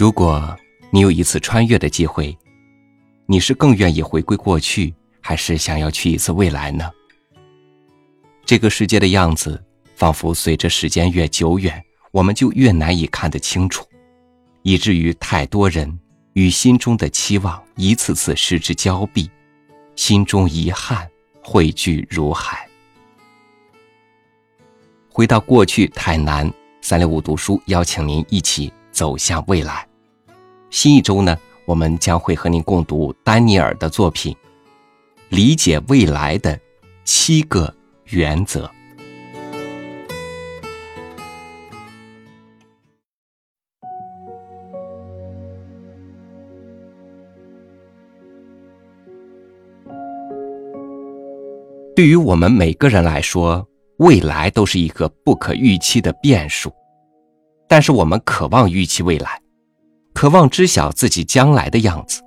如果你有一次穿越的机会，你是更愿意回归过去，还是想要去一次未来呢？这个世界的样子，仿佛随着时间越久远，我们就越难以看得清楚，以至于太多人与心中的期望一次次失之交臂，心中遗憾汇聚如海。回到过去太难，三六五读书邀请您一起走向未来。新一周呢，我们将会和您共读丹尼尔的作品《理解未来的七个原则》。对于我们每个人来说，未来都是一个不可预期的变数，但是我们渴望预期未来。渴望知晓自己将来的样子。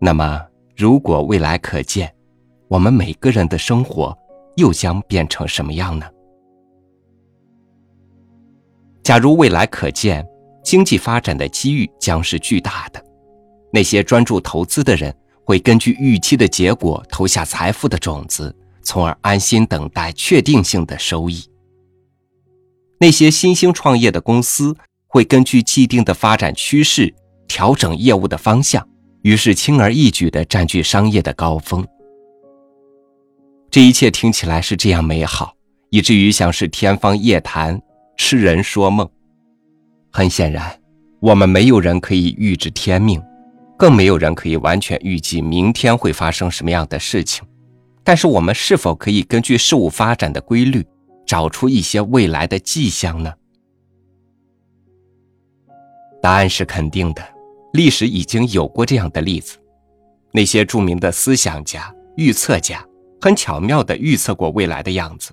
那么，如果未来可见，我们每个人的生活又将变成什么样呢？假如未来可见，经济发展的机遇将是巨大的。那些专注投资的人会根据预期的结果投下财富的种子，从而安心等待确定性的收益。那些新兴创业的公司。会根据既定的发展趋势调整业务的方向，于是轻而易举地占据商业的高峰。这一切听起来是这样美好，以至于像是天方夜谭、痴人说梦。很显然，我们没有人可以预知天命，更没有人可以完全预计明天会发生什么样的事情。但是，我们是否可以根据事物发展的规律，找出一些未来的迹象呢？答案是肯定的，历史已经有过这样的例子。那些著名的思想家、预测家，很巧妙地预测过未来的样子，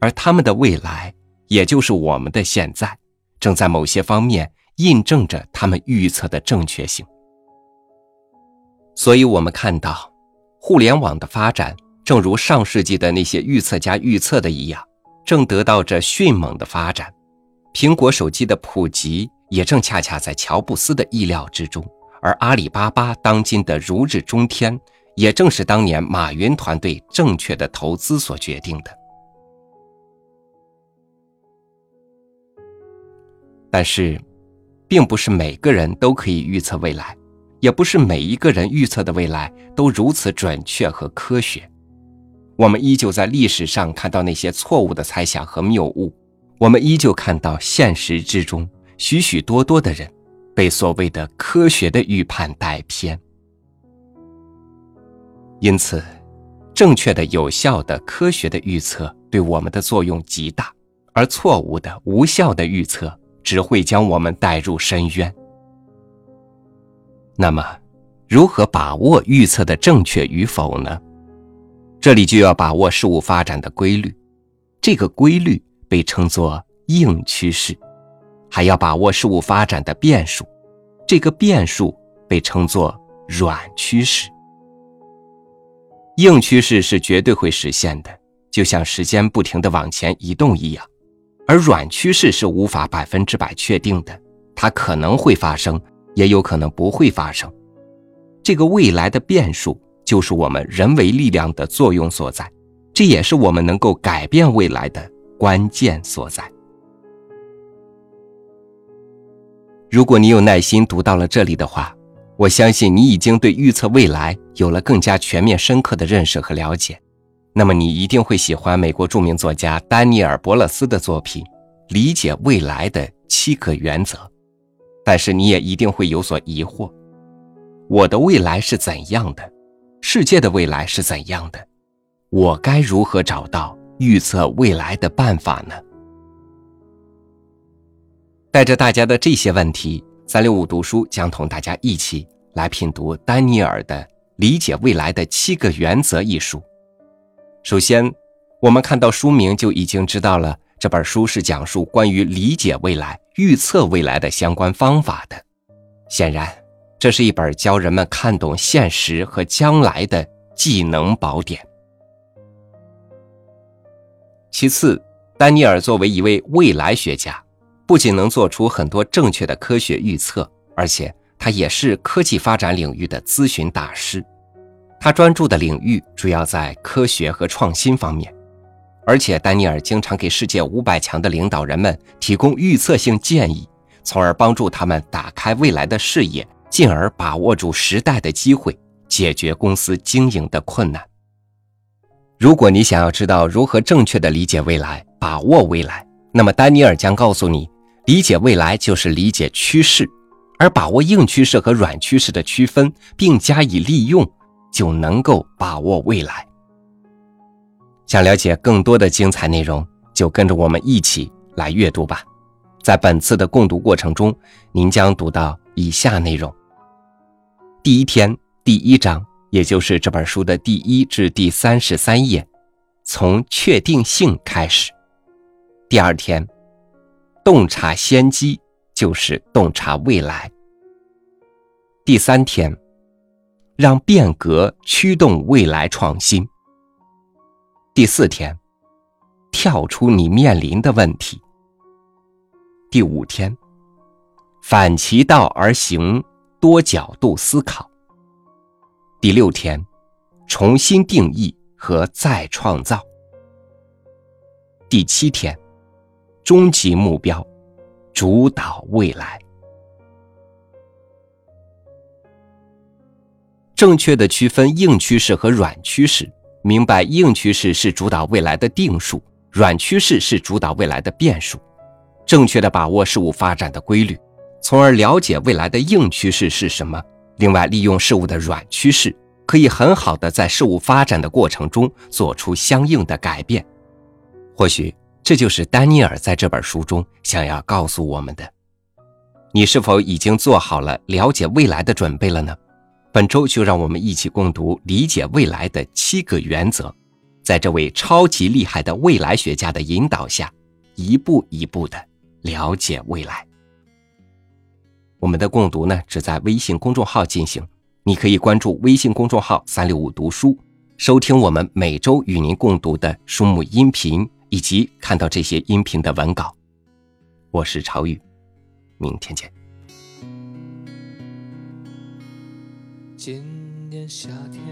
而他们的未来，也就是我们的现在，正在某些方面印证着他们预测的正确性。所以，我们看到，互联网的发展，正如上世纪的那些预测家预测的一样，正得到着迅猛的发展。苹果手机的普及。也正恰恰在乔布斯的意料之中，而阿里巴巴当今的如日中天，也正是当年马云团队正确的投资所决定的。但是，并不是每个人都可以预测未来，也不是每一个人预测的未来都如此准确和科学。我们依旧在历史上看到那些错误的猜想和谬误，我们依旧看到现实之中。许许多多的人被所谓的科学的预判带偏，因此，正确的、有效的、科学的预测对我们的作用极大，而错误的、无效的预测只会将我们带入深渊。那么，如何把握预测的正确与否呢？这里就要把握事物发展的规律，这个规律被称作硬趋势。还要把握事物发展的变数，这个变数被称作软趋势。硬趋势是绝对会实现的，就像时间不停的往前移动一样；而软趋势是无法百分之百确定的，它可能会发生，也有可能不会发生。这个未来的变数就是我们人为力量的作用所在，这也是我们能够改变未来的关键所在。如果你有耐心读到了这里的话，我相信你已经对预测未来有了更加全面、深刻的认识和了解。那么你一定会喜欢美国著名作家丹尼尔·伯勒斯的作品《理解未来的七个原则》。但是你也一定会有所疑惑：我的未来是怎样的？世界的未来是怎样的？我该如何找到预测未来的办法呢？带着大家的这些问题，三六五读书将同大家一起来品读丹尼尔的《理解未来的七个原则》一书。首先，我们看到书名就已经知道了，这本书是讲述关于理解未来、预测未来的相关方法的。显然，这是一本教人们看懂现实和将来的技能宝典。其次，丹尼尔作为一位未来学家。不仅能做出很多正确的科学预测，而且他也是科技发展领域的咨询大师。他专注的领域主要在科学和创新方面，而且丹尼尔经常给世界五百强的领导人们提供预测性建议，从而帮助他们打开未来的视野，进而把握住时代的机会，解决公司经营的困难。如果你想要知道如何正确的理解未来，把握未来，那么丹尼尔将告诉你，理解未来就是理解趋势，而把握硬趋势和软趋势的区分，并加以利用，就能够把握未来。想了解更多的精彩内容，就跟着我们一起来阅读吧。在本次的共读过程中，您将读到以下内容：第一天第一章。也就是这本书的第一至第三十三页，从确定性开始。第二天，洞察先机就是洞察未来。第三天，让变革驱动未来创新。第四天，跳出你面临的问题。第五天，反其道而行，多角度思考。第六天，重新定义和再创造。第七天，终极目标，主导未来。正确的区分硬趋势和软趋势，明白硬趋势是主导未来的定数，软趋势是主导未来的变数。正确的把握事物发展的规律，从而了解未来的硬趋势是什么。另外，利用事物的软趋势，可以很好的在事物发展的过程中做出相应的改变。或许这就是丹尼尔在这本书中想要告诉我们的。你是否已经做好了了解未来的准备了呢？本周就让我们一起共读《理解未来的七个原则》，在这位超级厉害的未来学家的引导下，一步一步的了解未来。我们的共读呢，只在微信公众号进行，你可以关注微信公众号“三六五读书”，收听我们每周与您共读的书目音频，以及看到这些音频的文稿。我是朝宇，明天见。今年夏天，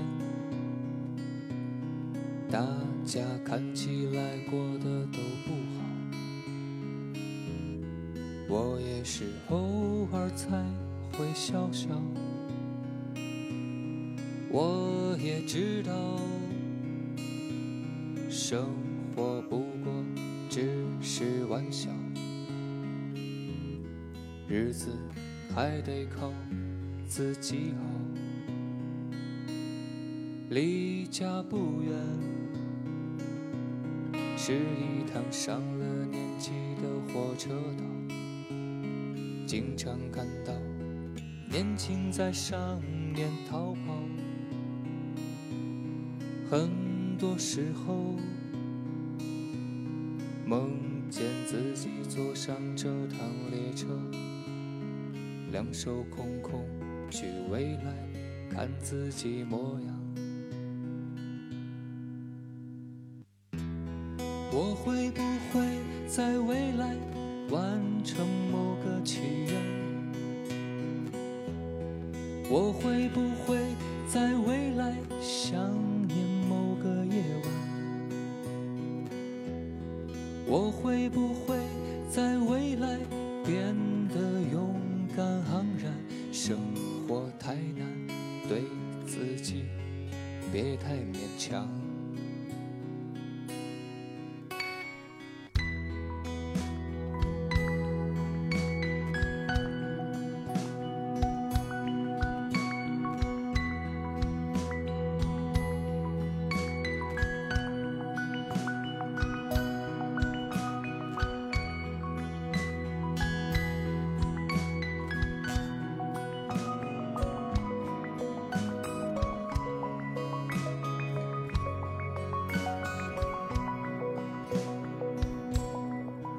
大家看起来过得都不好。我也是偶尔才会笑笑，我也知道，生笑，日子还得靠自己熬。离家不远，是一趟上了年纪的火车道。经常看到年轻在上面逃跑，很多时候梦见自己坐上这趟列车，两手空空去未来看自己模样。我会不会在未来完成某个祈愿我会不会在未来想我会不会在未来变得勇敢昂然？生活太难，对自己别太勉强。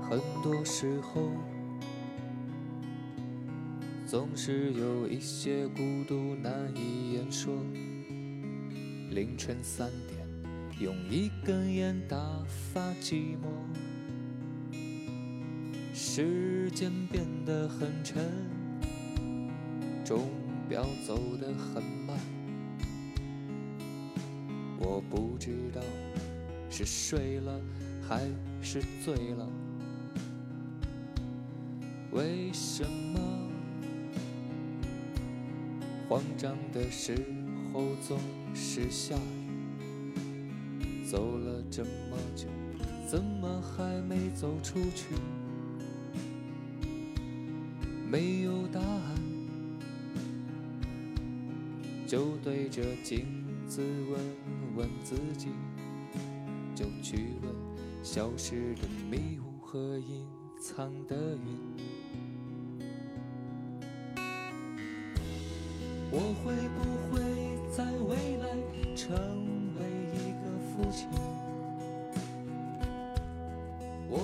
很多时候，总是有一些孤独难以言说。凌晨三点，用一根烟打发寂寞。时间变得很沉，钟表走得很慢，我不知道是睡了还是醉了。为什么慌张的时候总是下雨？走了这么久，怎么还没走出去？没有答案，就对着镜子问问自己，就去问消失的迷雾和隐藏的云。我会不会在未来成为一个父亲？我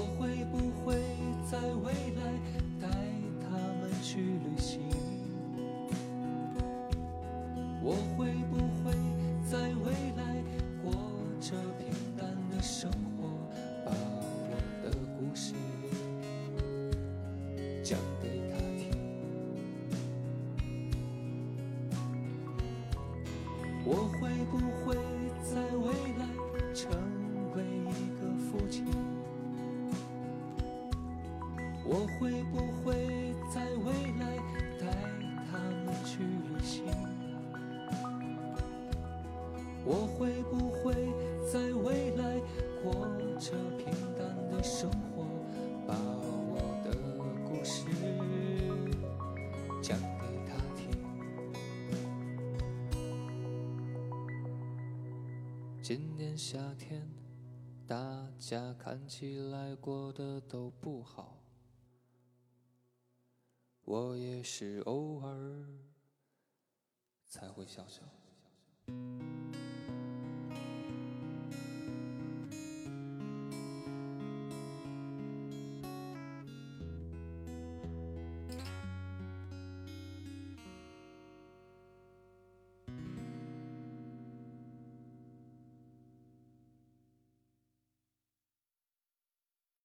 我会不会年夏天，大家看起来过得都不好，我也是偶尔才会笑笑。